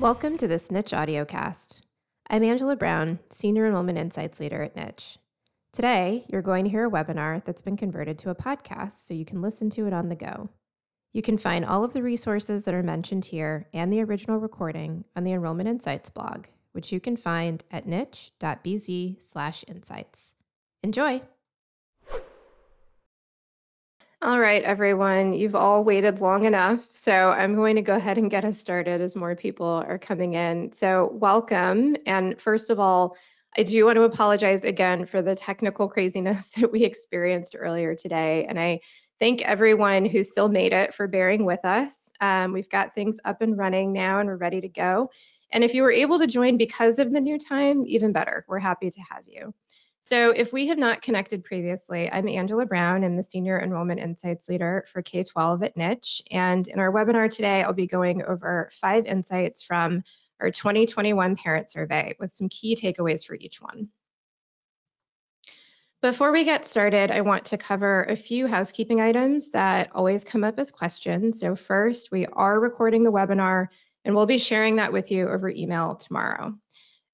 Welcome to this Niche Audiocast. I'm Angela Brown, Senior Enrollment Insights Leader at Niche. Today, you're going to hear a webinar that's been converted to a podcast so you can listen to it on the go. You can find all of the resources that are mentioned here and the original recording on the Enrollment Insights blog, which you can find at niche.bz/insights. Enjoy! All right, everyone, you've all waited long enough. So I'm going to go ahead and get us started as more people are coming in. So, welcome. And first of all, I do want to apologize again for the technical craziness that we experienced earlier today. And I thank everyone who still made it for bearing with us. Um, we've got things up and running now and we're ready to go. And if you were able to join because of the new time, even better. We're happy to have you. So if we have not connected previously, I'm Angela Brown. I'm the Senior Enrollment Insights Leader for K-12 at Niche. And in our webinar today, I'll be going over five insights from our 2021 parent survey with some key takeaways for each one. Before we get started, I want to cover a few housekeeping items that always come up as questions. So first, we are recording the webinar and we'll be sharing that with you over email tomorrow.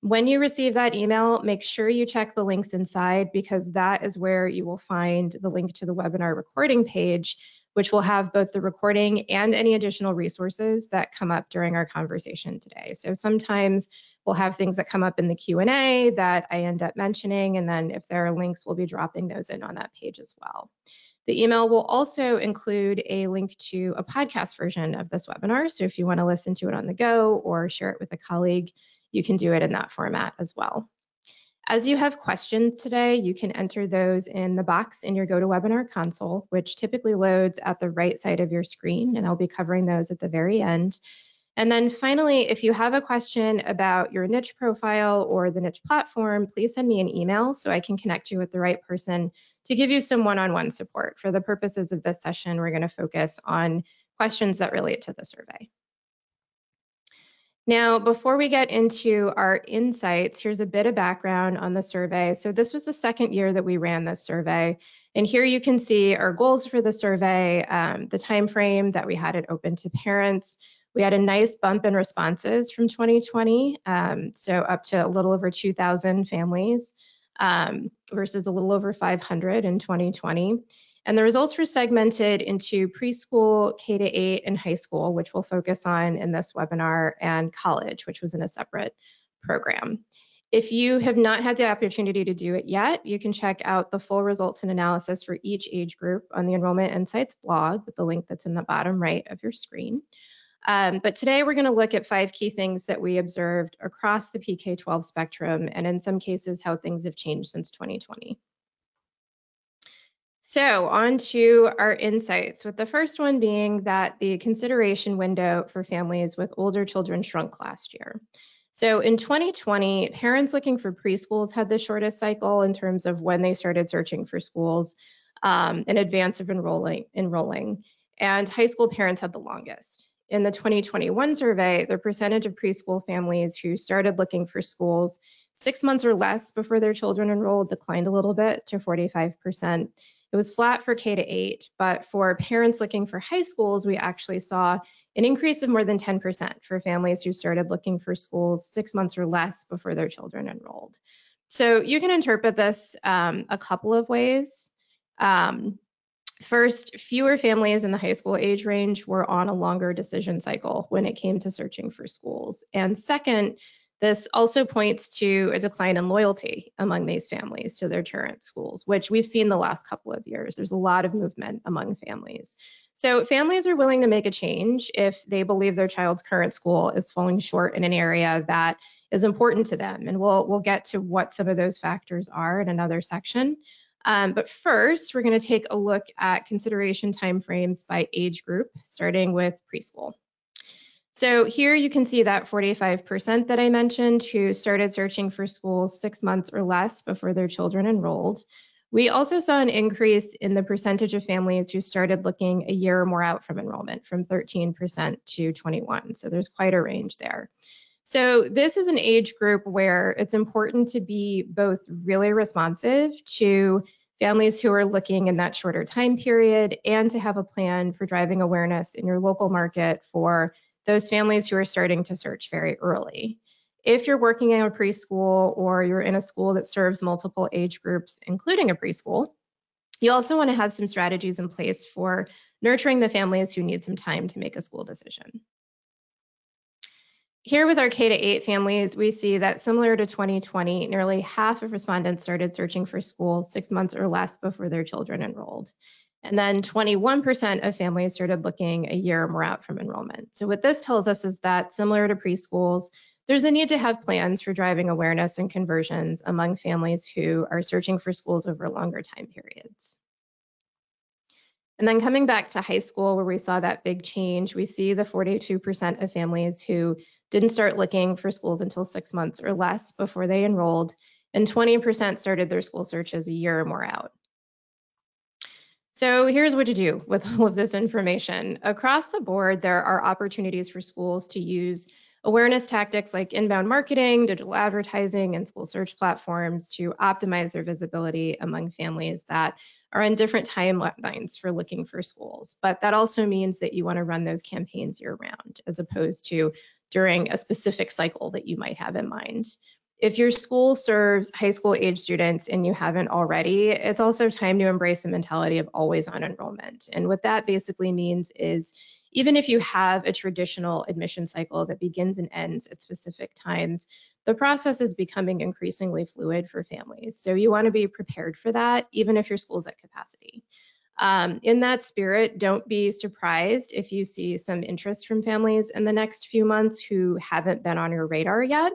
When you receive that email, make sure you check the links inside because that is where you will find the link to the webinar recording page, which will have both the recording and any additional resources that come up during our conversation today. So sometimes we'll have things that come up in the Q&A that I end up mentioning, and then if there are links, we'll be dropping those in on that page as well. The email will also include a link to a podcast version of this webinar. So if you want to listen to it on the go or share it with a colleague, you can do it in that format as well. As you have questions today, you can enter those in the box in your GoToWebinar console, which typically loads at the right side of your screen, and I'll be covering those at the very end. And then finally, if you have a question about your niche profile or the niche platform, please send me an email so I can connect you with the right person to give you some one-on-one support. For the purposes of this session, we're going to focus on questions that relate to the survey. Now, before we get into our insights, here's a bit of background on the survey. So this was the second year that we ran this survey. And here you can see our goals for the survey, um, the time frame that we had it open to parents. We had a nice bump in responses from 2020, um, so up to a little over 2,000 families um, versus a little over 500 in 2020. And the results were segmented into preschool, K to 8, and high school, which we'll focus on in this webinar, and college, which was in a separate program. If you have not had the opportunity to do it yet, you can check out the full results and analysis for each age group on the Enrollment Insights blog with the link that's in the bottom right of your screen. Um, but today we're going to look at five key things that we observed across the PK-12 spectrum and in some cases how things have changed since 2020. So, on to our insights, with the first one being that the consideration window for families with older children shrunk last year. So, in 2020, parents looking for preschools had the shortest cycle in terms of when they started searching for schools um, in advance of enrolling, enrolling, and high school parents had the longest. In the 2021 survey, the percentage of preschool families who started looking for schools six months or less before their children enrolled declined a little bit to 45%. It was flat for K to 8, but for parents looking for high schools, we actually saw an increase of more than 10% for families who started looking for schools six months or less before their children enrolled. So you can interpret this um, a couple of ways. Um, first, fewer families in the high school age range were on a longer decision cycle when it came to searching for schools. And second, this also points to a decline in loyalty among these families to their current schools, which we've seen the last couple of years. There's a lot of movement among families. So families are willing to make a change if they believe their child's current school is falling short in an area that is important to them. And we'll we'll get to what some of those factors are in another section. Um, but first, we're going to take a look at consideration timeframes by age group, starting with preschool. So here you can see that 45% that I mentioned who started searching for schools six months or less before their children enrolled. We also saw an increase in the percentage of families who started looking a year or more out from enrollment from 13% to 21. So there's quite a range there. So this is an age group where it's important to be both really responsive to families who are looking in that shorter time period and to have a plan for driving awareness in your local market for those families who are starting to search very early. If you're working in a preschool or you're in a school that serves multiple age groups, including a preschool, you also want to have some strategies in place for nurturing the families who need some time to make a school decision. Here with our K to 8 families, we see that similar to 2020, nearly half of respondents started searching for schools six months or less before their children enrolled. And then 21% of families started looking a year or more out from enrollment. So what this tells us is that similar to preschools, there's a need to have plans for driving awareness and conversions among families who are searching for schools over longer time periods. And then coming back to high school, where we saw that big change, we see the 42% of families who didn't start looking for schools until six months or less before they enrolled, and 20% started their school searches a year or more out. So here's what to do with all of this information. Across the board, there are opportunities for schools to use awareness tactics like inbound marketing, digital advertising, and school search platforms to optimize their visibility among families that are in different timelines for looking for schools. But that also means that you want to run those campaigns year round as opposed to during a specific cycle that you might have in mind. If your school serves high school age students and you haven't already, it's also time to embrace the mentality of always on enrollment. And what that basically means is even if you have a traditional admission cycle that begins and ends at specific times, the process is becoming increasingly fluid for families. So you want to be prepared for that, even if your school's at capacity. Um, in that spirit, don't be surprised if you see some interest from families in the next few months who haven't been on your radar yet.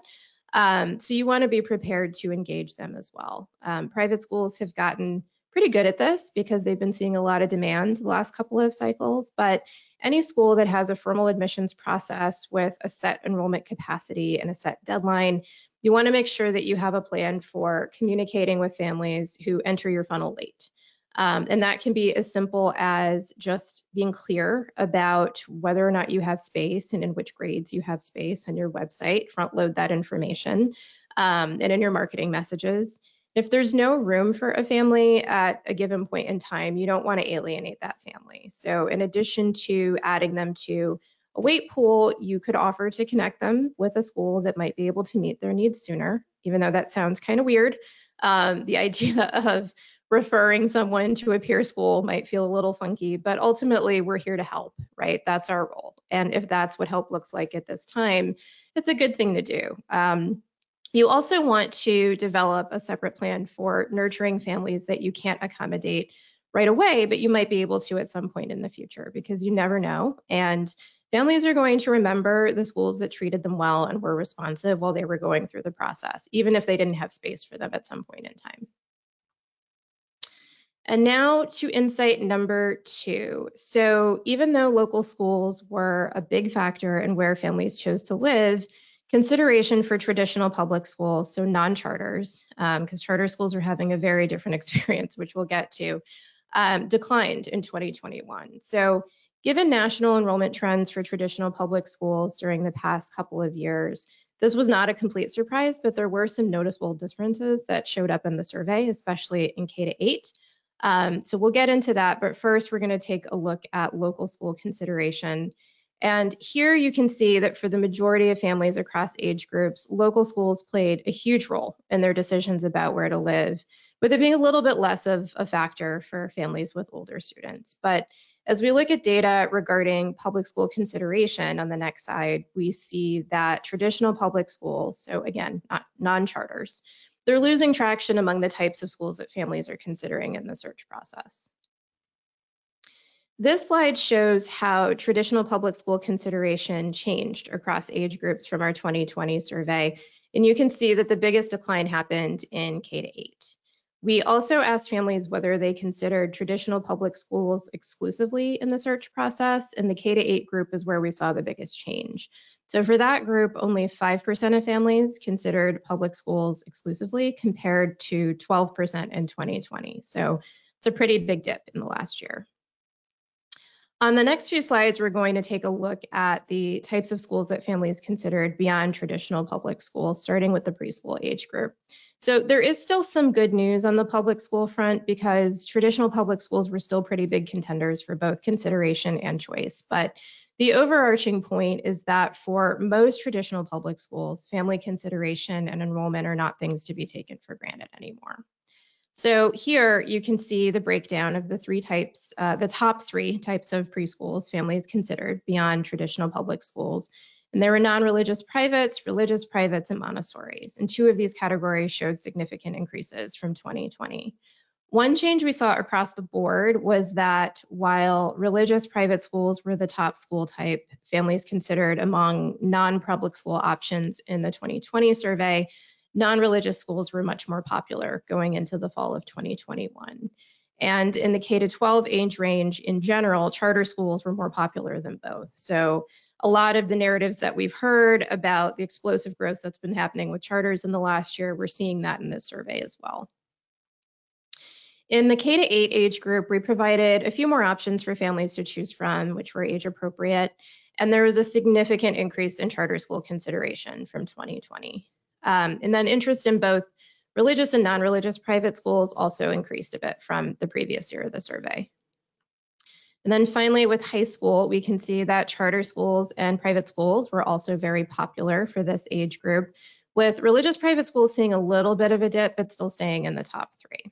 Um, so you want to be prepared to engage them as well. Um, private schools have gotten pretty good at this because they've been seeing a lot of demand the last couple of cycles, but any school that has a formal admissions process with a set enrollment capacity and a set deadline, you want to make sure that you have a plan for communicating with families who enter your funnel late. Um, and that can be as simple as just being clear about whether or not you have space and in which grades you have space on your website, front load that information, um, and in your marketing messages. If there's no room for a family at a given point in time, you don't want to alienate that family. So, in addition to adding them to a wait pool, you could offer to connect them with a school that might be able to meet their needs sooner, even though that sounds kind of weird. Um, the idea of referring someone to a peer school might feel a little funky, but ultimately we're here to help, right? That's our role. And if that's what help looks like at this time, it's a good thing to do. Um, you also want to develop a separate plan for nurturing families that you can't accommodate right away, but you might be able to at some point in the future because you never know. And families are going to remember the schools that treated them well and were responsive while they were going through the process, even if they didn't have space for them at some point in time. And now to insight number two. So even though local schools were a big factor in where families chose to live, consideration for traditional public schools, so non-charters, because um, charter schools are having a very different experience, which we'll get to, um, declined in 2021. So given national enrollment trends for traditional public schools during the past couple of years, this was not a complete surprise, but there were some noticeable differences that showed up in the survey, especially in K to 8. Um, so we'll get into that, but first we're going to take a look at local school consideration and here you can see that for the majority of families across age groups, local schools played a huge role in their decisions about where to live, with it being a little bit less of a factor for families with older students. But as we look at data regarding public school consideration on the next slide, we see that traditional public schools, so again, not non-charters, they're losing traction among the types of schools that families are considering in the search process. This slide shows how traditional public school consideration changed across age groups from our 2020 survey. And you can see that the biggest decline happened in K to 8. We also asked families whether they considered traditional public schools exclusively in the search process, and the K to 8 group is where we saw the biggest change. So for that group, only 5% of families considered public schools exclusively compared to 12% in 2020. So it's a pretty big dip in the last year. On the next few slides, we're going to take a look at the types of schools that families considered beyond traditional public schools, starting with the preschool age group. So there is still some good news on the public school front because traditional public schools were still pretty big contenders for both consideration and choice. But The overarching point is that for most traditional public schools, family consideration and enrollment are not things to be taken for granted anymore. So here you can see the breakdown of the three types, uh, the top three types of preschools families considered beyond traditional public schools. And there were non-religious privates, religious privates, and Montessori's. And two of these categories showed significant increases from 2020. One change we saw across the board was that while religious private schools were the top school type, families considered among non-public school options in the 2020 survey, non-religious schools were much more popular going into the fall of 2021. And in the K 12 age range in general, charter schools were more popular than both. So a lot of the narratives that we've heard about the explosive growth that's been happening with charters in the last year, we're seeing that in this survey as well. In the K to 8 age group, we provided a few more options for families to choose from, which were age appropriate. And there was a significant increase in charter school consideration from 2020. Um, and then interest in both religious and non-religious private schools also increased a bit from the previous year of the survey. And then finally, with high school, we can see that charter schools and private schools were also very popular for this age group, with religious private schools seeing a little bit of a dip, but still staying in the top three.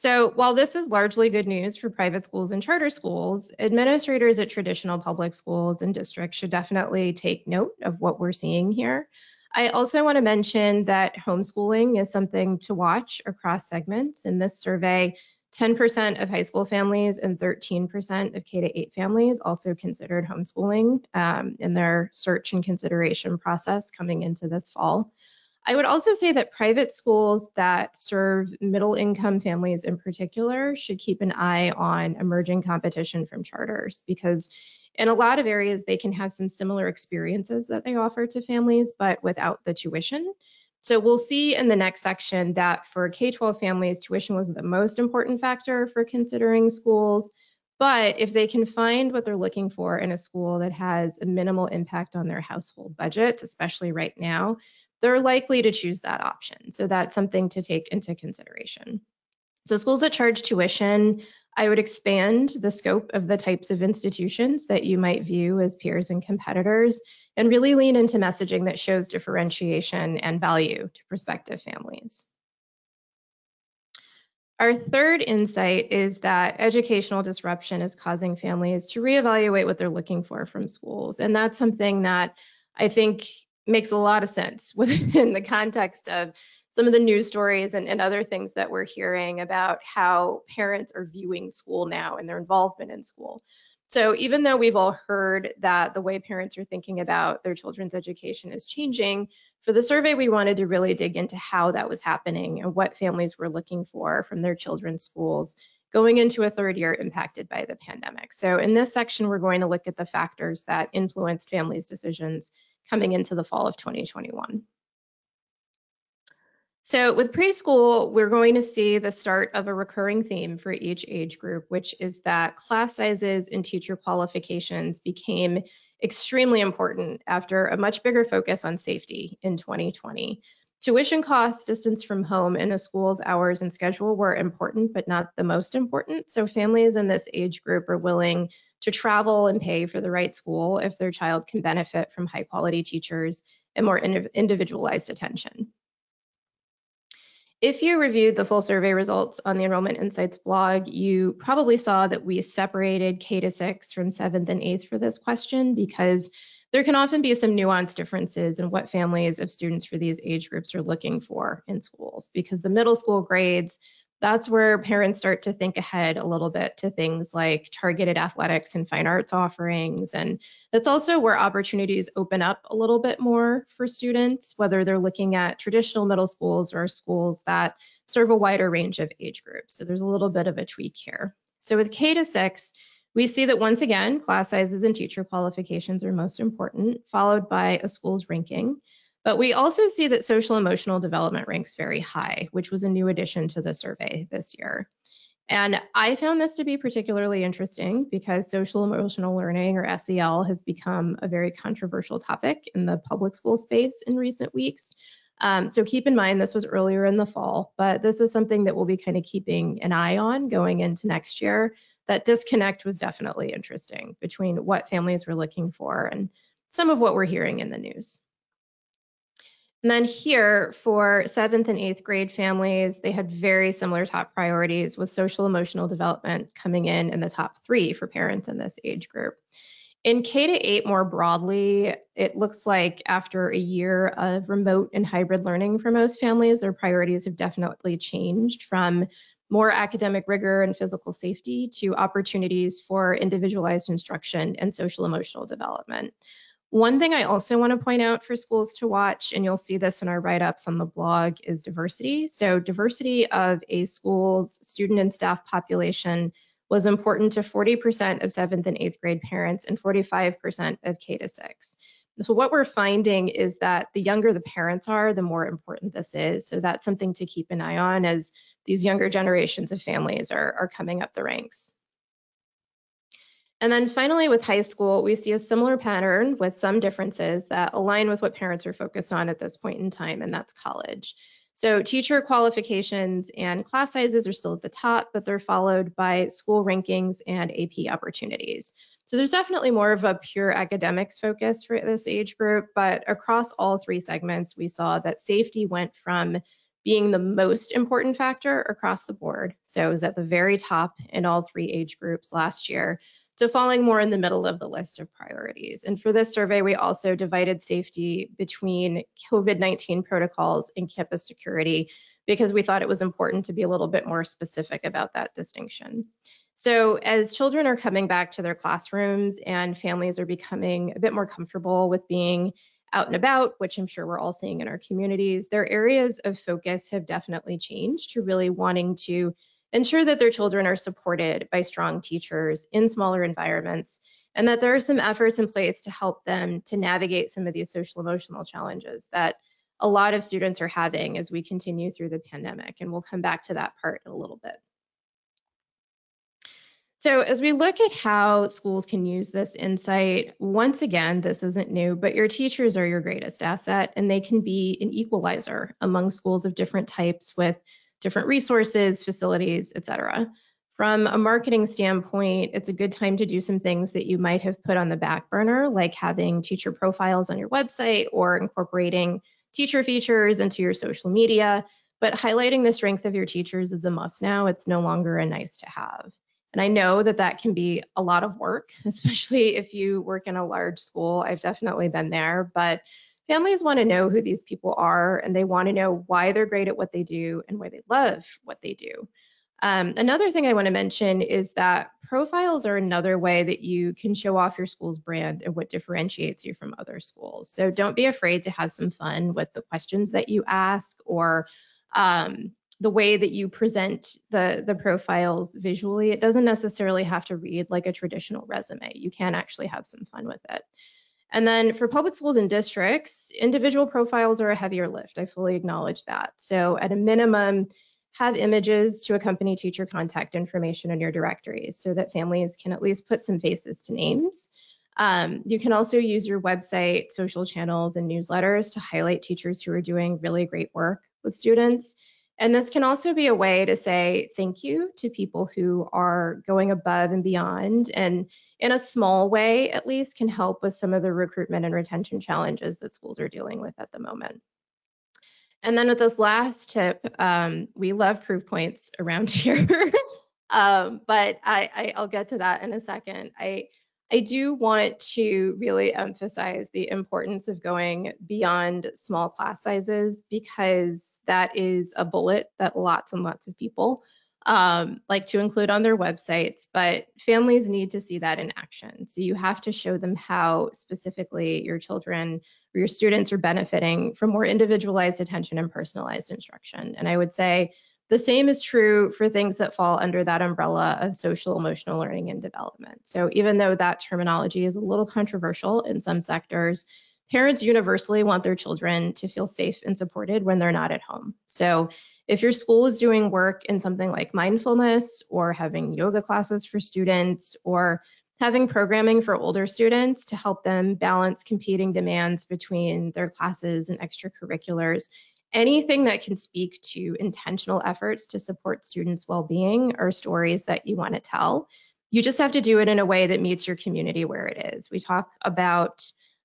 So while this is largely good news for private schools and charter schools, administrators at traditional public schools and districts should definitely take note of what we're seeing here. I also want to mention that homeschooling is something to watch across segments. In this survey, 10% of high school families and 13% of K to 8 families also considered homeschooling um, in their search and consideration process coming into this fall. I would also say that private schools that serve middle income families in particular should keep an eye on emerging competition from charters because in a lot of areas they can have some similar experiences that they offer to families but without the tuition. So we'll see in the next section that for K-12 families, tuition was the most important factor for considering schools. But if they can find what they're looking for in a school that has a minimal impact on their household budget, especially right now, they're likely to choose that option. So that's something to take into consideration. So schools that charge tuition, I would expand the scope of the types of institutions that you might view as peers and competitors and really lean into messaging that shows differentiation and value to prospective families. Our third insight is that educational disruption is causing families to reevaluate what they're looking for from schools. And that's something that I think makes a lot of sense within the context of some of the news stories and, and, other things that we're hearing about how parents are viewing school now and their involvement in school. So even though we've all heard that the way parents are thinking about their children's education is changing, for the survey we wanted to really dig into how that was happening and what families were looking for from their children's schools going into a third year impacted by the pandemic. So in this section, we're going to look at the factors that influenced families' decisions coming into the fall of 2021. So with preschool, we're going to see the start of a recurring theme for each age group, which is that class sizes and teacher qualifications became extremely important after a much bigger focus on safety in 2020. Tuition costs, distance from home, and the school's hours and schedule were important, but not the most important. So families in this age group are willing to travel and pay for the right school if their child can benefit from high quality teachers and more individualized attention. If you reviewed the full survey results on the Enrollment Insights blog, you probably saw that we separated K to 6 from 7th and 8th for this question because there can often be some nuanced differences in what families of students for these age groups are looking for in schools because the middle school grades that's where parents start to think ahead a little bit to things like targeted athletics and fine arts offerings. And that's also where opportunities open up a little bit more for students, whether they're looking at traditional middle schools or schools that serve a wider range of age groups. So there's a little bit of a tweak here. So with K to six, we see that once again, class sizes and teacher qualifications are most important, followed by a school's ranking. But we also see that social emotional development ranks very high, which was a new addition to the survey this year. And I found this to be particularly interesting because social emotional learning or SEL has become a very controversial topic in the public school space in recent weeks. Um, so keep in mind this was earlier in the fall, but this is something that we'll be kind of keeping an eye on going into next year. That disconnect was definitely interesting between what families were looking for and some of what we're hearing in the news. And then here for seventh and eighth grade families, they had very similar top priorities with social emotional development coming in in the top three for parents in this age group. In K to 8 more broadly, it looks like after a year of remote and hybrid learning for most families, their priorities have definitely changed from more academic rigor and physical safety to opportunities for individualized instruction and social emotional development. One thing I also want to point out for schools to watch, and you'll see this in our write ups on the blog, is diversity. So, diversity of a school's student and staff population was important to 40% of seventh and eighth grade parents and 45% of K to six. So, what we're finding is that the younger the parents are, the more important this is. So, that's something to keep an eye on as these younger generations of families are, are coming up the ranks. And then finally, with high school, we see a similar pattern with some differences that align with what parents are focused on at this point in time, and that's college. So teacher qualifications and class sizes are still at the top, but they're followed by school rankings and AP opportunities. So there's definitely more of a pure academics focus for this age group, but across all three segments, we saw that safety went from being the most important factor across the board. So it was at the very top in all three age groups last year to falling more in the middle of the list of priorities. And for this survey, we also divided safety between COVID 19 protocols and campus security because we thought it was important to be a little bit more specific about that distinction. So, as children are coming back to their classrooms and families are becoming a bit more comfortable with being out and about, which I'm sure we're all seeing in our communities, their areas of focus have definitely changed to really wanting to ensure that their children are supported by strong teachers in smaller environments, and that there are some efforts in place to help them to navigate some of these social emotional challenges that a lot of students are having as we continue through the pandemic. And we'll come back to that part in a little bit. So, as we look at how schools can use this insight, once again, this isn't new, but your teachers are your greatest asset, and they can be an equalizer among schools of different types with different resources, facilities, etc. From a marketing standpoint, it's a good time to do some things that you might have put on the back burner, like having teacher profiles on your website or incorporating teacher features into your social media. But highlighting the strength of your teachers is a must now. It's no longer a nice to have. And I know that that can be a lot of work, especially if you work in a large school. I've definitely been there, but families want to know who these people are and they want to know why they're great at what they do and why they love what they do. Um, another thing I want to mention is that profiles are another way that you can show off your school's brand and what differentiates you from other schools. So don't be afraid to have some fun with the questions that you ask or um, the way that you present the the profiles visually. It doesn't necessarily have to read like a traditional resume. You can actually have some fun with it. And then for public schools and districts, individual profiles are a heavier lift. I fully acknowledge that. So at a minimum, have images to accompany teacher contact information in your directories so that families can at least put some faces to names. Um, you can also use your website, social channels, and newsletters to highlight teachers who are doing really great work with students. And this can also be a way to say thank you to people who are going above and beyond and in a small way at least can help with some of the recruitment and retention challenges that schools are dealing with at the moment. And then with this last tip, um, we love proof points around here, um, but I, I, will get to that in a second. I, I do want to really emphasize the importance of going beyond small class sizes because that is a bullet that lots and lots of people um, like to include on their websites, but families need to see that in action. So you have to show them how specifically your children or your students are benefiting from more individualized attention and personalized instruction. And I would say the same is true for things that fall under that umbrella of social emotional learning and development. So even though that terminology is a little controversial in some sectors, parents universally want their children to feel safe and supported when they're not at home. So if your school is doing work in something like mindfulness or having yoga classes for students or having programming for older students to help them balance competing demands between their classes and extracurriculars, anything that can speak to intentional efforts to support students' well-being or stories that you want to tell. You just have to do it in a way that meets your community where it is. We talk about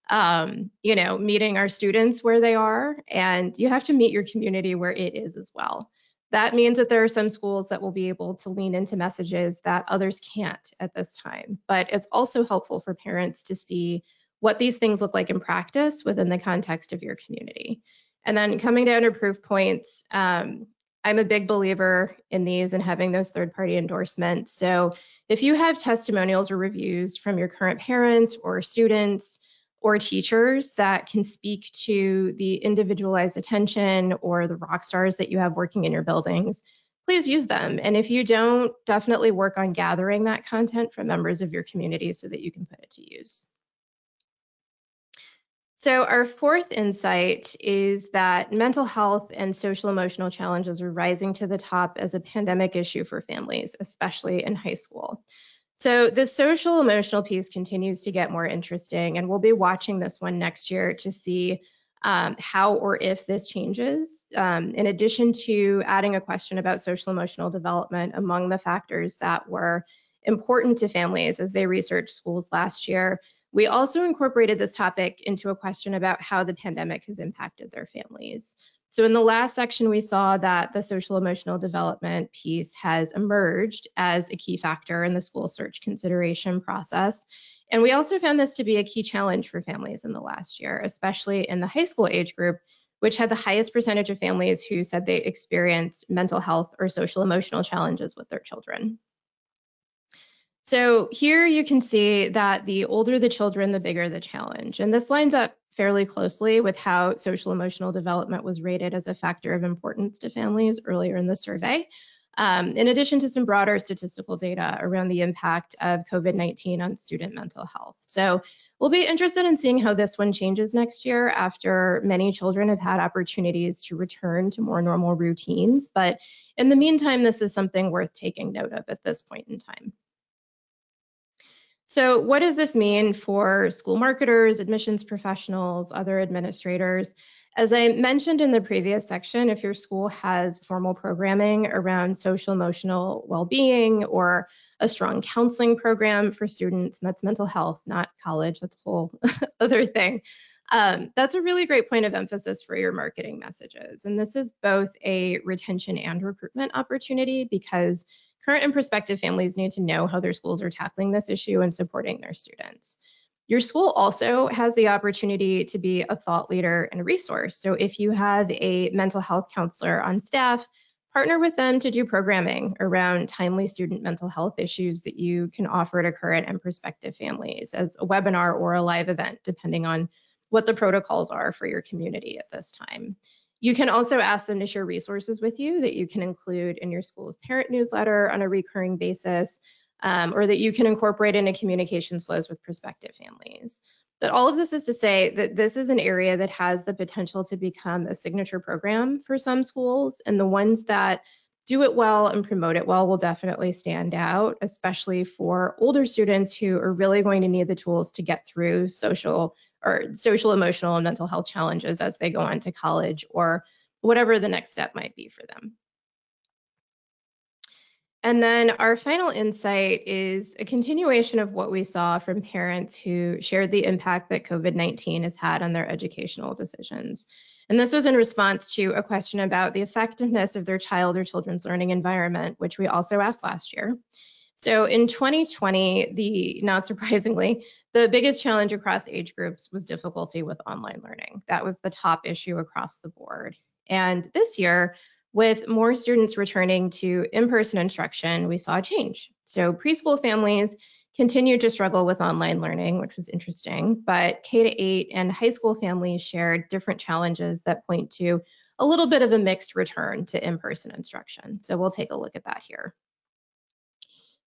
um, you know, meeting our students where they are, and you have to meet your community where it is as well. That means that there are some schools that will be able to lean into messages that others can't at this time. But it's also helpful for parents to see what these things look like in practice within the context of your community. And then coming down to proof points, um, I'm a big believer in these and having those third party endorsements. So if you have testimonials or reviews from your current parents or students or teachers that can speak to the individualized attention or the rock stars that you have working in your buildings, please use them. And if you don't, definitely work on gathering that content from members of your community so that you can put it to use. So, our fourth insight is that mental health and social emotional challenges are rising to the top as a pandemic issue for families, especially in high school. So, the social emotional piece continues to get more interesting, and we'll be watching this one next year to see um, how or if this changes. Um, in addition to adding a question about social emotional development among the factors that were important to families as they researched schools last year, we also incorporated this topic into a question about how the pandemic has impacted their families. So in the last section, we saw that the social emotional development piece has emerged as a key factor in the school search consideration process. And we also found this to be a key challenge for families in the last year, especially in the high school age group, which had the highest percentage of families who said they experienced mental health or social emotional challenges with their children. So here you can see that the older the children, the bigger the challenge. And this lines up fairly closely with how social emotional development was rated as a factor of importance to families earlier in the survey. Um, in addition to some broader statistical data around the impact of COVID 19 on student mental health. So, we'll be interested in seeing how this one changes next year after many children have had opportunities to return to more normal routines. But in the meantime, this is something worth taking note of at this point in time. So, what does this mean for school marketers, admissions professionals, other administrators? As I mentioned in the previous section, if your school has formal programming around social emotional well being or a strong counseling program for students, and that's mental health, not college, that's a whole other thing. Um, that's a really great point of emphasis for your marketing messages. And this is both a retention and recruitment opportunity because Current and prospective families need to know how their schools are tackling this issue and supporting their students. Your school also has the opportunity to be a thought leader and a resource. So if you have a mental health counselor on staff, partner with them to do programming around timely student mental health issues that you can offer to current and prospective families as a webinar or a live event, depending on what the protocols are for your community at this time. You can also ask them to share resources with you that you can include in your school's parent newsletter on a recurring basis, um, or that you can incorporate into communications flows with prospective families. But all of this is to say that this is an area that has the potential to become a signature program for some schools, and the ones that do it well and promote it well will definitely stand out, especially for older students who are really going to need the tools to get through social or social, emotional, and mental health challenges as they go on to college or whatever the next step might be for them. And then our final insight is a continuation of what we saw from parents who shared the impact that COVID 19 has had on their educational decisions. And this was in response to a question about the effectiveness of their child or children's learning environment, which we also asked last year. So in 2020, the not surprisingly, the biggest challenge across age groups was difficulty with online learning. That was the top issue across the board. And this year, with more students returning to in-person instruction, we saw a change. So preschool families continued to struggle with online learning, which was interesting, but K to 8 and high school families shared different challenges that point to a little bit of a mixed return to in-person instruction. So we'll take a look at that here.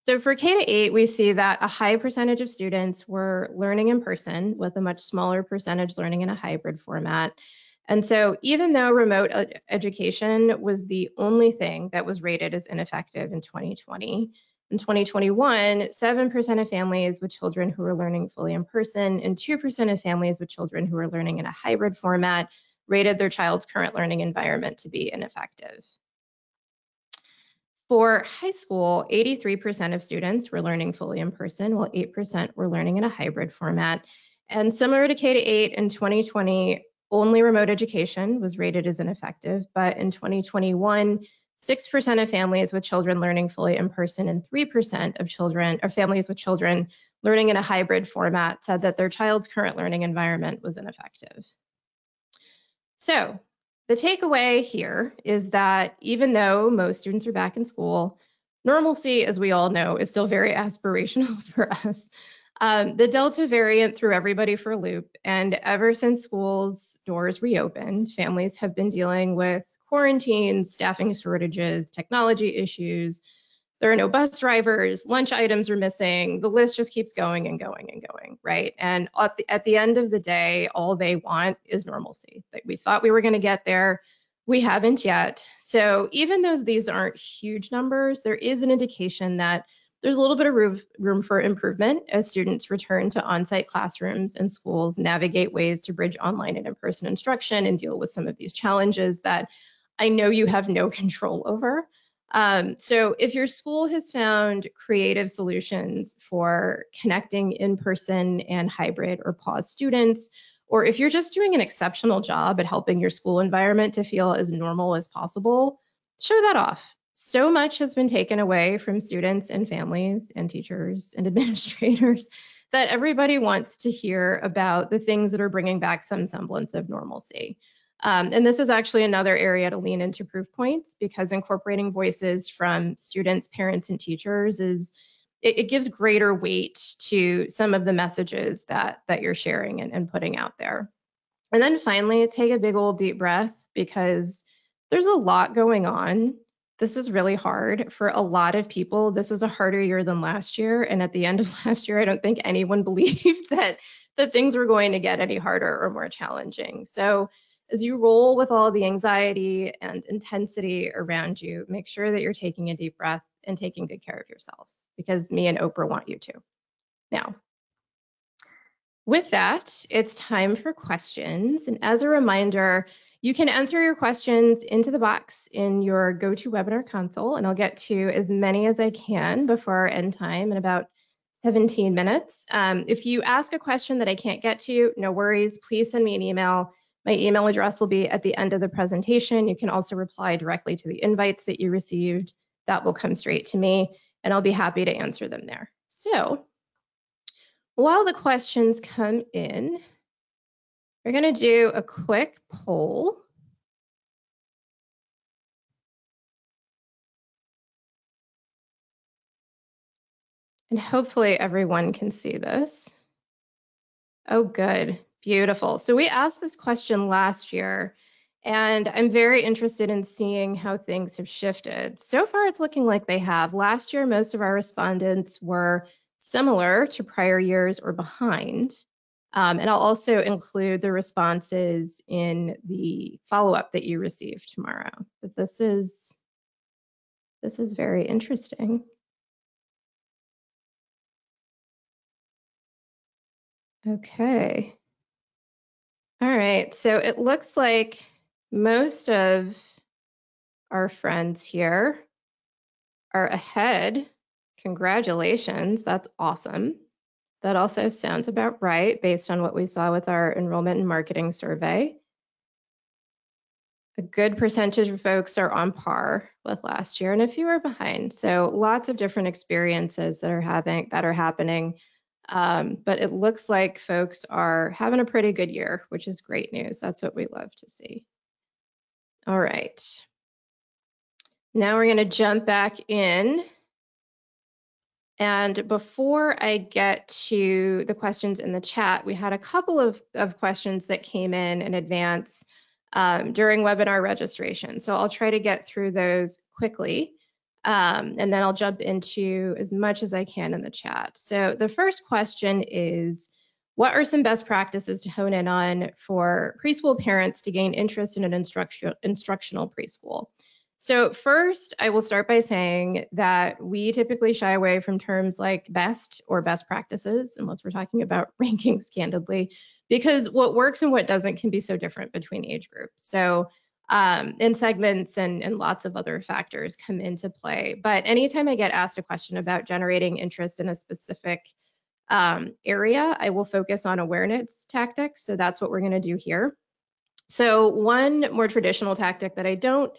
So for K to 8, we see that a high percentage of students were learning in person with a much smaller percentage learning in a hybrid format. And so even though remote ed education was the only thing that was rated as ineffective in 2020, in 2021, 7% of families with children who were learning fully in person and 2% of families with children who were learning in a hybrid format rated their child's current learning environment to be ineffective. For high school, 83% of students were learning fully in person, while 8% were learning in a hybrid format. And similar to K 8 in 2020, only remote education was rated as ineffective, but in 2021, 6% of families with children learning fully in person and 3% of children or families with children learning in a hybrid format said that their child's current learning environment was ineffective. So the takeaway here is that even though most students are back in school, normalcy, as we all know, is still very aspirational for us. Um, the Delta variant threw everybody for a loop, and ever since schools' doors reopened, families have been dealing with quarantines, staffing shortages, technology issues. There are no bus drivers, lunch items are missing. The list just keeps going and going and going, right? And at the, at the end of the day, all they want is normalcy. That we thought we were going to get there, we haven't yet. So even though these aren't huge numbers, there is an indication that there's a little bit of room, room for improvement as students return to on-site classrooms and schools navigate ways to bridge online and in-person instruction and deal with some of these challenges that I know you have no control over. Um, so if your school has found creative solutions for connecting in-person and hybrid or pause students, or if you're just doing an exceptional job at helping your school environment to feel as normal as possible, show that off so much has been taken away from students and families and teachers and administrators that everybody wants to hear about the things that are bringing back some semblance of normalcy. Um, and this is actually another area to lean into proof points because incorporating voices from students, parents, and teachers is it, it gives greater weight to some of the messages that that you're sharing and, and putting out there. And then finally, take a big old deep breath because there's a lot going on this is really hard for a lot of people. This is a harder year than last year. And at the end of last year, I don't think anyone believed that, that things were going to get any harder or more challenging. So as you roll with all the anxiety and intensity around you, make sure that you're taking a deep breath and taking good care of yourselves because me and Oprah want you to. Now, with that, it's time for questions. And as a reminder, you can enter your questions into the box in your GoToWebinar console, and I'll get to as many as I can before our end time in about 17 minutes. Um, if you ask a question that I can't get to, no worries. Please send me an email. My email address will be at the end of the presentation. You can also reply directly to the invites that you received. That will come straight to me, and I'll be happy to answer them there. So while the questions come in, we're going to do a quick poll. And hopefully everyone can see this. Oh, good. Beautiful. So we asked this question last year, and I'm very interested in seeing how things have shifted. So far, it's looking like they have. Last year, most of our respondents were similar to prior years or behind. Um, and I'll also include the responses in the follow-up that you receive tomorrow. But this is this is very interesting. Okay. All right, so it looks like most of our friends here are ahead. Congratulations, that's awesome. That also sounds about right based on what we saw with our enrollment and marketing survey. A good percentage of folks are on par with last year and a few are behind. So lots of different experiences that are having that are happening. Um, but it looks like folks are having a pretty good year, which is great news. That's what we love to see. All right. Now we're going to jump back in and before I get to the questions in the chat, we had a couple of, of questions that came in in advance um, during webinar registration. So I'll try to get through those quickly. Um, and then I'll jump into as much as I can in the chat. So the first question is, what are some best practices to hone in on for preschool parents to gain interest in an instructional preschool? So, first, I will start by saying that we typically shy away from terms like best or best practices, unless we're talking about rankings candidly, because what works and what doesn't can be so different between age groups. So, um, and segments and, and lots of other factors come into play. But anytime I get asked a question about generating interest in a specific um, area, I will focus on awareness tactics. So that's what we're going to do here. So, one more traditional tactic that I don't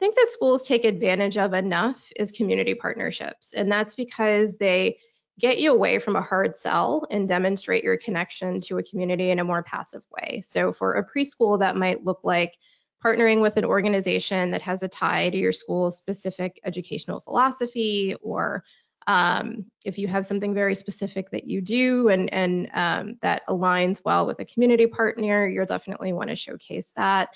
think that schools take advantage of enough is community partnerships. And that's because they get you away from a hard sell and demonstrate your connection to a community in a more passive way. So, for a preschool, that might look like partnering with an organization that has a tie to your school's specific educational philosophy or um, if you have something very specific that you do and, and um, that aligns well with a community partner, you'll definitely want to showcase that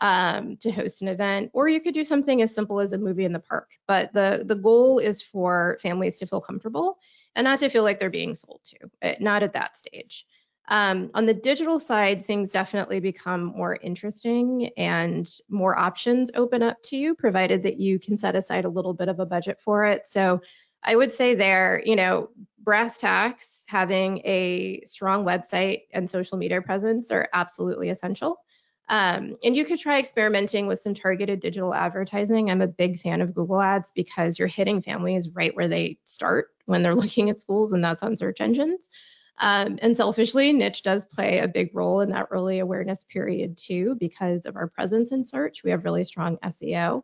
um, to host an event. Or you could do something as simple as a movie in the park. But the, the goal is for families to feel comfortable and not to feel like they're being sold to, eh, not at that stage. Um, on the digital side, things definitely become more interesting and more options open up to you, provided that you can set aside a little bit of a budget for it. So I would say there, you know, brass tacks, having a strong website and social media presence are absolutely essential. Um, and you could try experimenting with some targeted digital advertising. I'm a big fan of Google Ads because you're hitting families right where they start when they're looking at schools, and that's on search engines. Um, and selfishly, niche does play a big role in that early awareness period too, because of our presence in search. We have really strong SEO.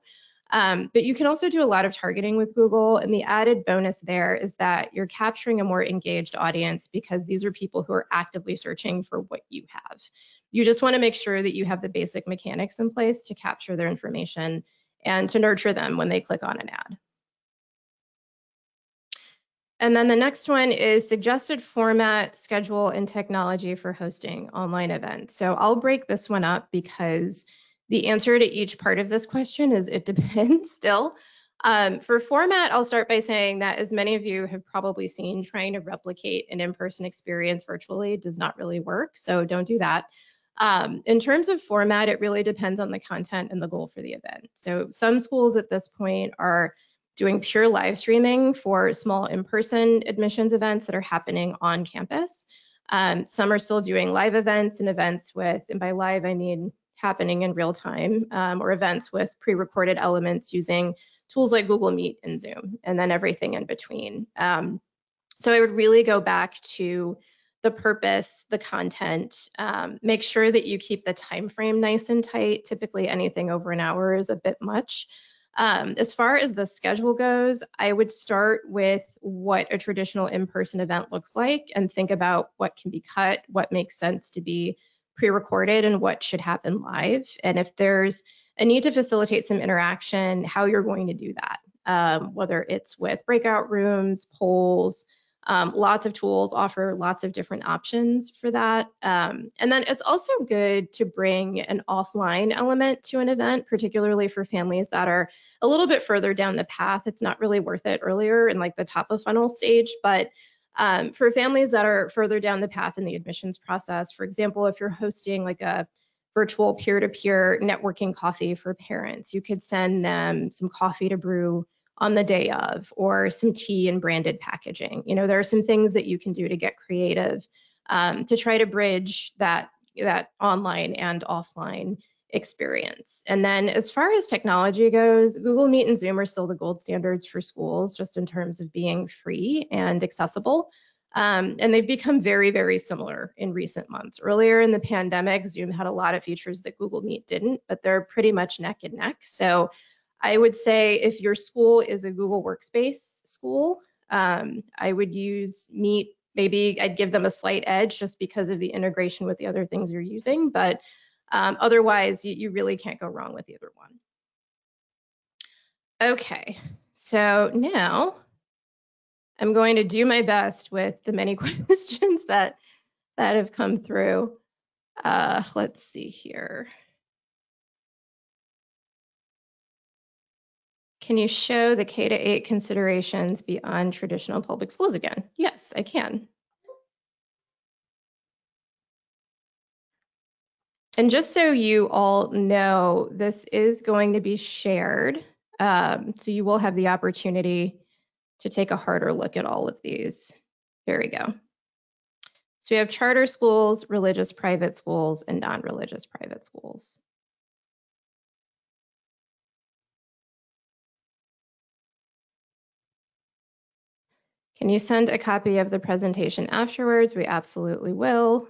Um, but you can also do a lot of targeting with Google. And the added bonus there is that you're capturing a more engaged audience because these are people who are actively searching for what you have. You just want to make sure that you have the basic mechanics in place to capture their information and to nurture them when they click on an ad. And then the next one is suggested format, schedule, and technology for hosting online events. So I'll break this one up because the answer to each part of this question is it depends still. Um, for format, I'll start by saying that as many of you have probably seen, trying to replicate an in-person experience virtually does not really work, so don't do that. Um, in terms of format, it really depends on the content and the goal for the event. So some schools at this point are doing pure live streaming for small in-person admissions events that are happening on campus. Um, some are still doing live events and events with, and by live I mean happening in real time, um, or events with pre-recorded elements using tools like Google Meet and Zoom, and then everything in between. Um, so I would really go back to the purpose, the content, um, make sure that you keep the time frame nice and tight. Typically anything over an hour is a bit much. Um, as far as the schedule goes, I would start with what a traditional in-person event looks like and think about what can be cut, what makes sense to be pre-recorded and what should happen live. And if there's a need to facilitate some interaction, how you're going to do that, um, whether it's with breakout rooms, polls, um, lots of tools offer lots of different options for that. Um, and then it's also good to bring an offline element to an event, particularly for families that are a little bit further down the path. It's not really worth it earlier in like the top of funnel stage, but um, for families that are further down the path in the admissions process, for example, if you're hosting like a virtual peer-to-peer networking coffee for parents, you could send them some coffee to brew on the day of or some tea and branded packaging. You know, there are some things that you can do to get creative um, to try to bridge that that online and offline experience. And then as far as technology goes, Google Meet and Zoom are still the gold standards for schools just in terms of being free and accessible. Um, and they've become very, very similar in recent months. Earlier in the pandemic, Zoom had a lot of features that Google Meet didn't, but they're pretty much neck and neck. So I would say if your school is a Google Workspace school, um, I would use Meet. Maybe I'd give them a slight edge just because of the integration with the other things you're using, but um, otherwise, you, you really can't go wrong with either one. Okay, so now I'm going to do my best with the many questions that that have come through. Uh, let's see here. Can you show the K to 8 considerations beyond traditional public schools again? Yes, I can. And just so you all know, this is going to be shared Um, so you will have the opportunity to take a harder look at all of these. Here we go. So we have charter schools, religious private schools, and non-religious private schools. Can you send a copy of the presentation afterwards? We absolutely will.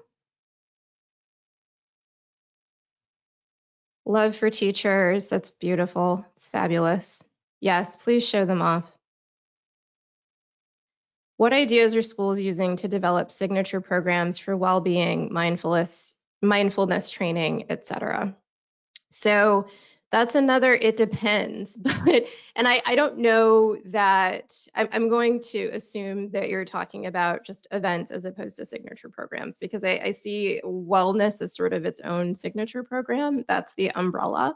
Love for teachers. That's beautiful. It's fabulous. Yes, please show them off. What ideas are schools using to develop signature programs for well-being, mindfulness, mindfulness training, etc.? So that's another it depends but and i i don't know that I'm, I'm, going to assume that you're talking about just events as opposed to signature programs because I, I see wellness as sort of its own signature program that's the umbrella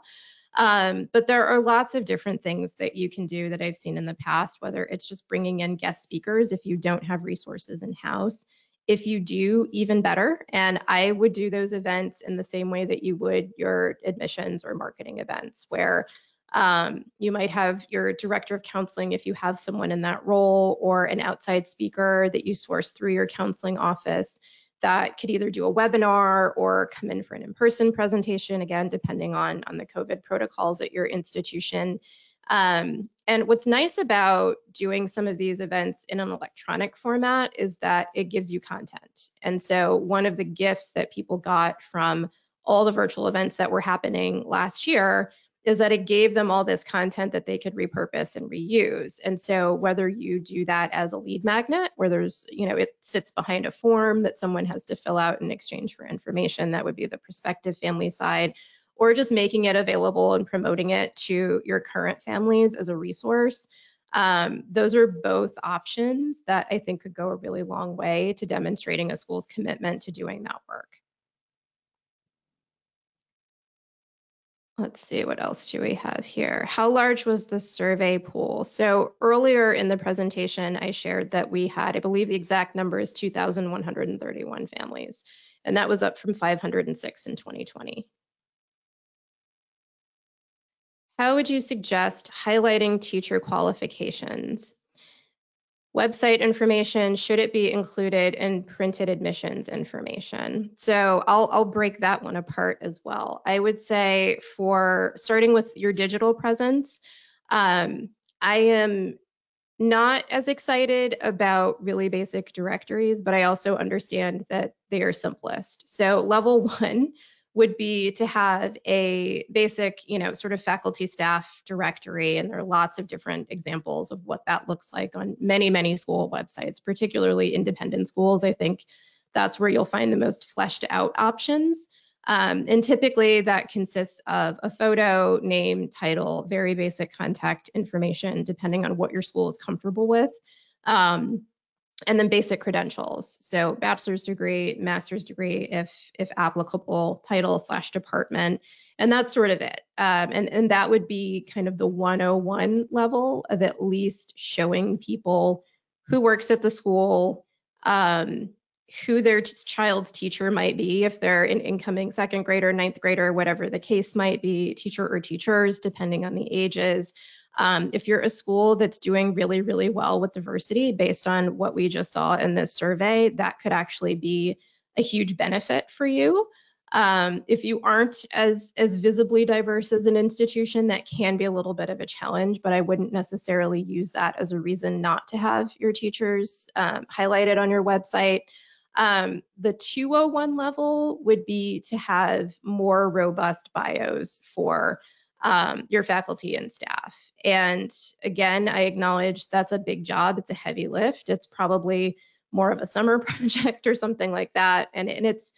um, but there are lots of different things that you can do that I've seen in the past, whether it's just bringing in guest speakers if you don't have resources in house. If you do, even better. And I would do those events in the same way that you would your admissions or marketing events, where um, you might have your director of counseling if you have someone in that role, or an outside speaker that you source through your counseling office that could either do a webinar or come in for an in-person presentation, again, depending on, on the COVID protocols at your institution. Um, and what's nice about doing some of these events in an electronic format is that it gives you content. And so one of the gifts that people got from all the virtual events that were happening last year is that it gave them all this content that they could repurpose and reuse. And so whether you do that as a lead magnet where there's, you know, it sits behind a form that someone has to fill out in exchange for information, that would be the prospective family side, or just making it available and promoting it to your current families as a resource. Um, those are both options that I think could go a really long way to demonstrating a school's commitment to doing that work. Let's see, what else do we have here? How large was the survey pool? So earlier in the presentation, I shared that we had, I believe the exact number is 2,131 families, and that was up from 506 in 2020. How would you suggest highlighting teacher qualifications? website information should it be included in printed admissions information? So I'll, I'll break that one apart as well. I would say for starting with your digital presence um, i am not as excited about really basic directories but i also understand that they are simplest. So level one would be to have a basic, you know, sort of faculty staff directory. And there are lots of different examples of what that looks like on many, many school websites, particularly independent schools. I think that's where you'll find the most fleshed out options. Um, and typically that consists of a photo, name, title, very basic contact information, depending on what your school is comfortable with. Um, and then basic credentials. So bachelor's degree, master's degree, if if applicable, title slash department, and that's sort of it. Um, and and that would be kind of the 101 level of at least showing people who works at the school, um, who their t- child's teacher might be, if they're an incoming second grader, ninth grader, whatever the case might be, teacher or teachers, depending on the ages. Um, if you're a school that's doing really, really well with diversity based on what we just saw in this survey, that could actually be a huge benefit for you. Um, if you aren't as as visibly diverse as an institution, that can be a little bit of a challenge, but I wouldn't necessarily use that as a reason not to have your teachers um, highlighted on your website. Um, the 201 level would be to have more robust bios for um, your faculty and staff. And again, I acknowledge that's a big job. It's a heavy lift. It's probably more of a summer project or something like that. And, and it's,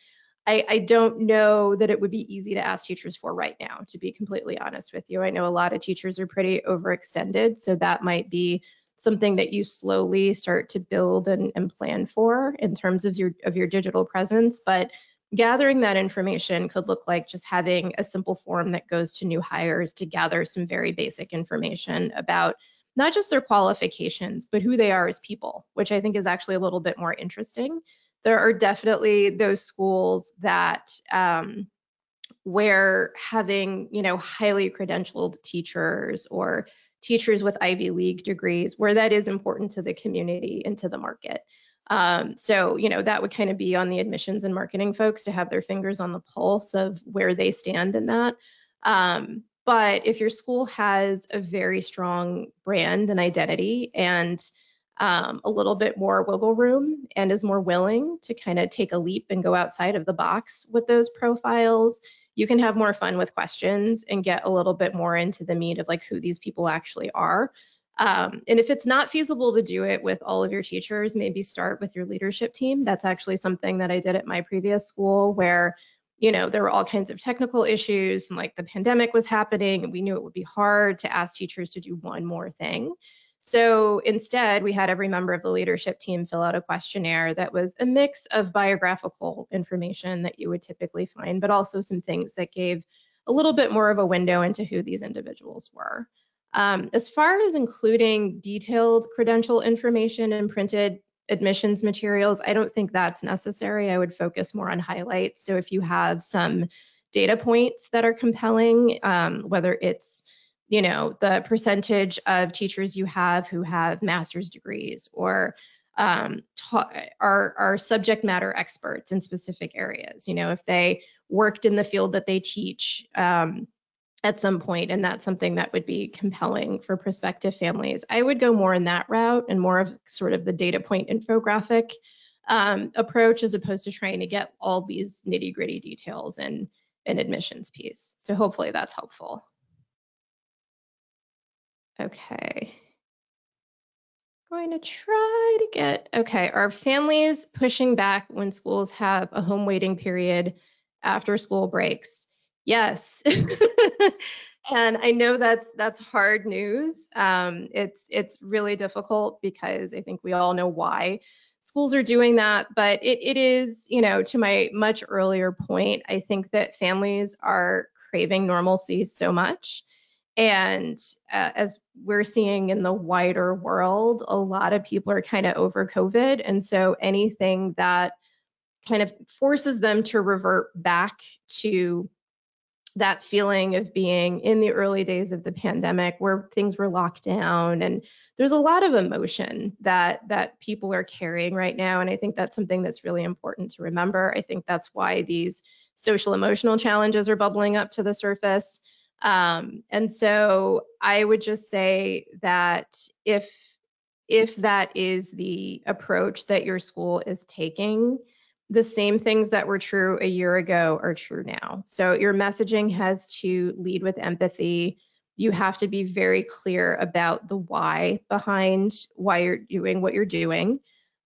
I, I don't know that it would be easy to ask teachers for right now, to be completely honest with you. I know a lot of teachers are pretty overextended, so that might be something that you slowly start to build and, and plan for in terms of your of your digital presence. But gathering that information could look like just having a simple form that goes to new hires to gather some very basic information about not just their qualifications, but who they are as people, which I think is actually a little bit more interesting. There are definitely those schools that um, where having, you know, highly credentialed teachers or teachers with Ivy League degrees, where that is important to the community and to the market. Um, so, you know, that would kind of be on the admissions and marketing folks to have their fingers on the pulse of where they stand in that. Um, but if your school has a very strong brand and identity and um, a little bit more wiggle room and is more willing to kind of take a leap and go outside of the box with those profiles, you can have more fun with questions and get a little bit more into the meat of like who these people actually are. Um, and if it's not feasible to do it with all of your teachers, maybe start with your leadership team. That's actually something that I did at my previous school where, you know, there were all kinds of technical issues and like the pandemic was happening and we knew it would be hard to ask teachers to do one more thing. So instead, we had every member of the leadership team fill out a questionnaire that was a mix of biographical information that you would typically find, but also some things that gave a little bit more of a window into who these individuals were. Um, as far as including detailed credential information in printed admissions materials, I don't think that's necessary. I would focus more on highlights. So if you have some data points that are compelling, um, whether it's you know, the percentage of teachers you have who have master's degrees or um, ta- are, are subject matter experts in specific areas. You know, if they worked in the field that they teach um, at some point, and that's something that would be compelling for prospective families. I would go more in that route and more of sort of the data point infographic um, approach as opposed to trying to get all these nitty gritty details in an admissions piece. So hopefully that's helpful. Okay. Going to try to get, okay, are families pushing back when schools have a home waiting period after school breaks? Yes. and I know that's that's hard news. Um, it's it's really difficult because I think we all know why schools are doing that. But it it is, you know, to my much earlier point, I think that families are craving normalcy so much and uh, as we're seeing in the wider world, a lot of people are kind of over COVID. And so anything that kind of forces them to revert back to that feeling of being in the early days of the pandemic where things were locked down and there's a lot of emotion that that people are carrying right now. And i think that's something that's really important to remember. I think that's why these social emotional challenges are bubbling up to the surface. Um, and so I would just say that if if that is the approach that your school is taking, the same things that were true a year ago are true now. So your messaging has to lead with empathy. You have to be very clear about the why behind why you're doing what you're doing.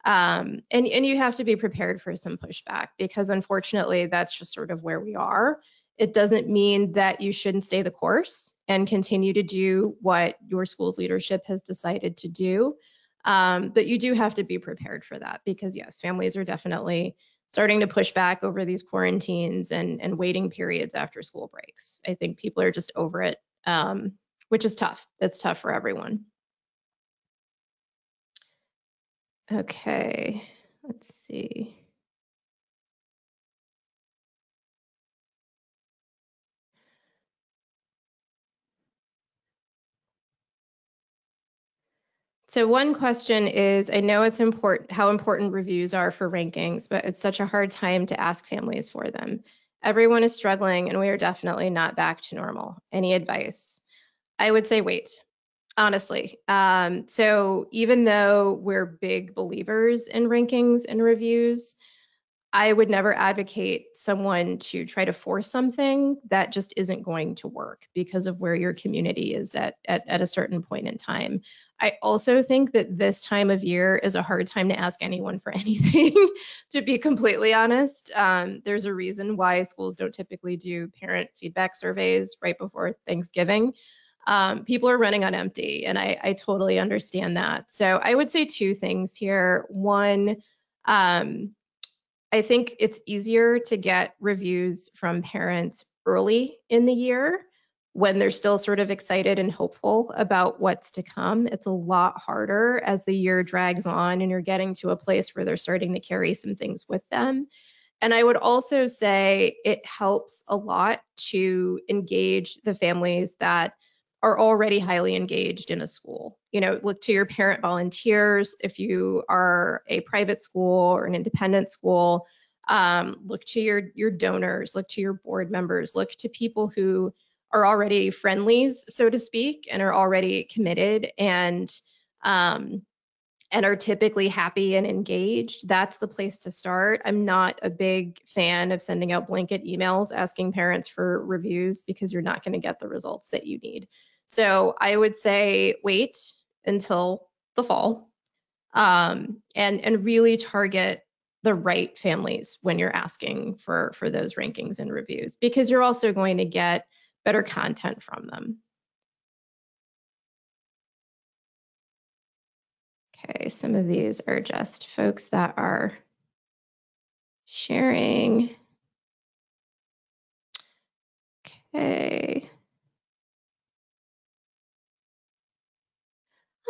Um, and, and you have to be prepared for some pushback because unfortunately that's just sort of where we are. It doesn't mean that you shouldn't stay the course and continue to do what your school's leadership has decided to do. Um, but you do have to be prepared for that because, yes, families are definitely starting to push back over these quarantines and, and waiting periods after school breaks. I think people are just over it, um, which is tough. That's tough for everyone. Okay, let's see. So one question is, I know it's important how important reviews are for rankings, but it's such a hard time to ask families for them. Everyone is struggling and we are definitely not back to normal. Any advice? I would say wait, honestly. Um, so even though we're big believers in rankings and reviews, I would never advocate someone to try to force something that just isn't going to work because of where your community is at, at, at a certain point in time. I also think that this time of year is a hard time to ask anyone for anything, to be completely honest. Um, there's a reason why schools don't typically do parent feedback surveys right before Thanksgiving. Um, people are running on empty, and I, I totally understand that. So I would say two things here. One, um, I think it's easier to get reviews from parents early in the year when they're still sort of excited and hopeful about what's to come. It's a lot harder as the year drags on and you're getting to a place where they're starting to carry some things with them. and I would also say it helps a lot to engage the families that are already highly engaged in a school. You know, look to your parent volunteers if you are a private school or an independent school. Um, look to your your donors, look to your board members, look to people who are already friendlies, so to speak, and are already committed and um, and are typically happy and engaged, that's the place to start. I'm not a big fan of sending out blanket emails asking parents for reviews because you're not going to get the results that you need. So I would say wait until the fall um, and and really target the right families when you're asking for for those rankings and reviews because you're also going to get better content from them. Okay, some of these are just folks that are sharing. Okay.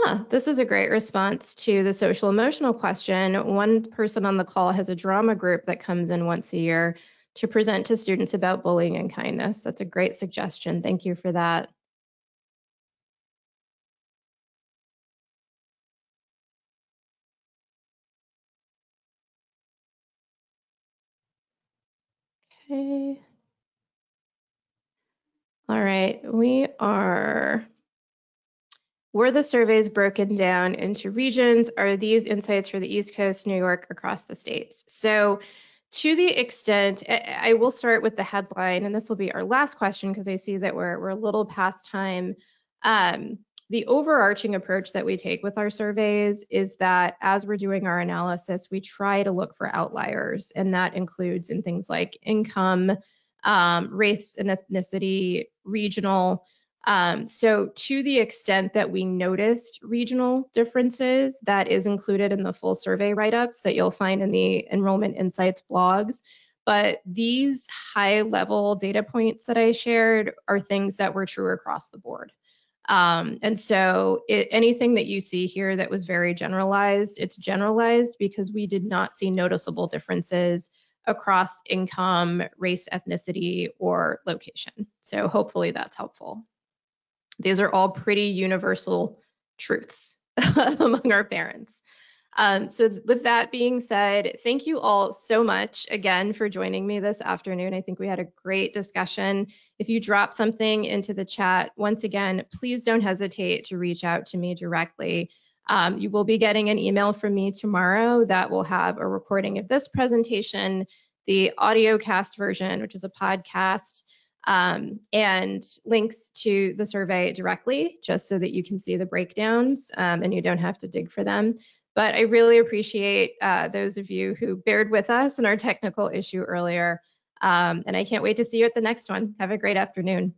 Huh, this is a great response to the social emotional question. One person on the call has a drama group that comes in once a year to present to students about bullying and kindness. That's a great suggestion. Thank you for that. Okay. All right, we are were the surveys broken down into regions? Are these insights for the East Coast, New York, across the states? So to the extent, I will start with the headline, and this will be our last question because I see that we're, we're a little past time. Um, the overarching approach that we take with our surveys is that as we're doing our analysis, we try to look for outliers, and that includes in things like income, um, race and ethnicity, regional. Um, so to the extent that we noticed regional differences, that is included in the full survey write-ups that you'll find in the Enrollment Insights blogs. But these high level data points that I shared are things that were true across the board. Um, and so it, anything that you see here that was very generalized, it's generalized because we did not see noticeable differences across income, race, ethnicity, or location. So hopefully that's helpful. These are all pretty universal truths among our parents. Um, so with that being said, thank you all so much again for joining me this afternoon. I think we had a great discussion. If you drop something into the chat, once again, please don't hesitate to reach out to me directly. Um, you will be getting an email from me tomorrow that will have a recording of this presentation, the audio cast version, which is a podcast, um, and links to the survey directly, just so that you can see the breakdowns um, and you don't have to dig for them. But I really appreciate uh, those of you who bared with us in our technical issue earlier. Um, and I can't wait to see you at the next one. Have a great afternoon.